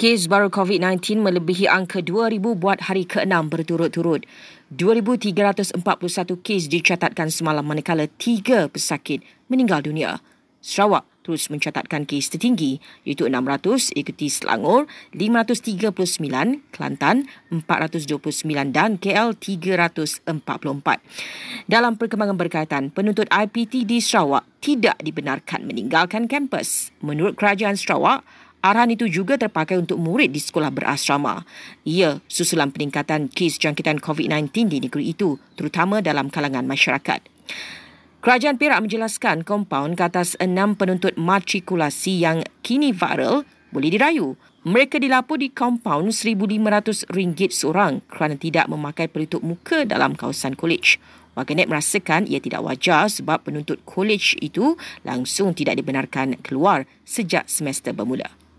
Kes baru COVID-19 melebihi angka 2,000 buat hari ke-6 berturut-turut. 2,341 kes dicatatkan semalam manakala tiga pesakit meninggal dunia. Sarawak terus mencatatkan kes tertinggi iaitu 600 ikuti Selangor 539, Kelantan 429 dan KL 344. Dalam perkembangan berkaitan, penuntut IPT di Sarawak tidak dibenarkan meninggalkan kampus. Menurut Kerajaan Sarawak, Arahan itu juga terpakai untuk murid di sekolah berasrama. Ia susulan peningkatan kes jangkitan COVID-19 di negeri itu, terutama dalam kalangan masyarakat. Kerajaan Perak menjelaskan kompaun ke atas enam penuntut matrikulasi yang kini viral boleh dirayu. Mereka dilapor di kompaun RM1,500 seorang kerana tidak memakai pelitup muka dalam kawasan kolej. Warganet merasakan ia tidak wajar sebab penuntut kolej itu langsung tidak dibenarkan keluar sejak semester bermula.